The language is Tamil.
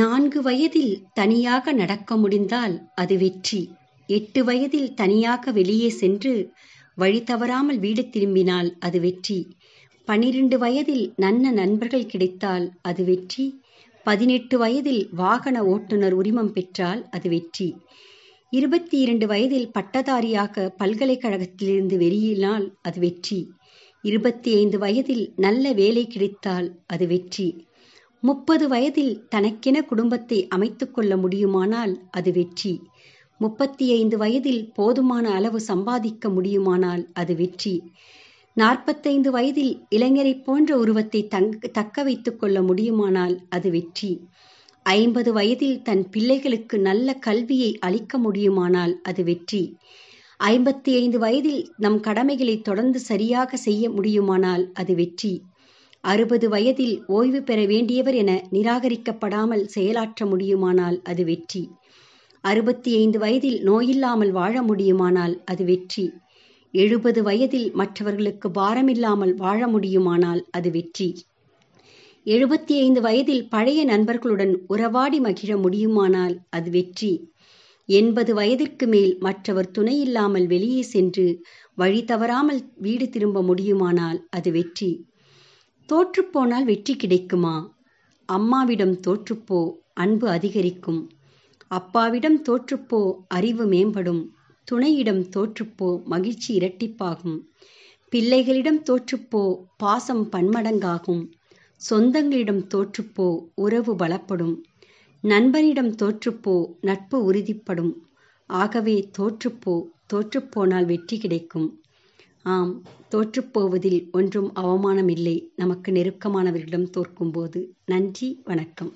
நான்கு வயதில் தனியாக நடக்க முடிந்தால் அது வெற்றி. எட்டு வயதில் தனியாக வெளியே சென்று வழி தவறாமல் வீடு திரும்பினால் அது வெற்றி. பனிரெண்டு வயதில் நல்ல நண்பர்கள் கிடைத்தால் அது வெற்றி. பதினெட்டு வயதில் வாகன ஓட்டுநர் உரிமம் பெற்றால் அது வெற்றி. இருபத்தி இரண்டு வயதில் பட்டதாரியாக பல்கலைக்கழகத்திலிருந்து வெளியினால் அது வெற்றி. இருபத்தி ஐந்து வயதில் நல்ல வேலை கிடைத்தால் அது வெற்றி. முப்பது வயதில் தனக்கென குடும்பத்தை அமைத்து கொள்ள முடியுமானால் அது வெற்றி. முப்பத்தி ஐந்து வயதில் போதுமான அளவு சம்பாதிக்க முடியுமானால் அது வெற்றி. நாற்பத்தைந்து வயதில் இளைஞரைப் போன்ற உருவத்தை தங் தக்க வைத்துக் கொள்ள முடியுமானால் அது வெற்றி. ஐம்பது வயதில் தன் பிள்ளைகளுக்கு நல்ல கல்வியை அளிக்க முடியுமானால் அது வெற்றி. ஐம்பத்தி ஐந்து வயதில் நம் கடமைகளை தொடர்ந்து சரியாக செய்ய முடியுமானால் அது வெற்றி. அறுபது வயதில் ஓய்வு பெற வேண்டியவர் என நிராகரிக்கப்படாமல் செயலாற்ற முடியுமானால் அது வெற்றி. அறுபத்தி ஐந்து வயதில் நோயில்லாமல் வாழ முடியுமானால் அது வெற்றி. எழுபது வயதில் மற்றவர்களுக்கு பாரமில்லாமல் வாழ முடியுமானால் அது வெற்றி. எழுபத்தி ஐந்து வயதில் பழைய நண்பர்களுடன் உறவாடி மகிழ முடியுமானால் அது வெற்றி. எண்பது வயதிற்கு மேல் மற்றவர் துணையில்லாமல் வெளியே சென்று வழி தவறாமல் வீடு திரும்ப முடியுமானால் அது வெற்றி. தோற்றுப்போனால் வெற்றி கிடைக்குமா? அம்மாவிடம் தோற்றுப்போ அன்பு அதிகரிக்கும். அப்பாவிடம் தோற்றுப்போ அறிவு மேம்படும். துணையிடம் தோற்றுப்போ மகிழ்ச்சி இரட்டிப்பாகும். பிள்ளைகளிடம் தோற்றுப்போ பாசம் பன்மடங்காகும். சொந்தங்களிடம் தோற்றுப்போ உறவு பலப்படும். நண்பனிடம் தோற்றுப்போ நட்பு உறுதிப்படும். ஆகவே தோற்றுப்போ தோற்றுப்போனால் வெற்றி கிடைக்கும். ஆம் தோற்றுப்போவதில் ஒன்றும் அவமானமில்லை. நமக்கு நெருக்கமானவர்களிடம் தோற்கும்போது. நன்றி வணக்கம்.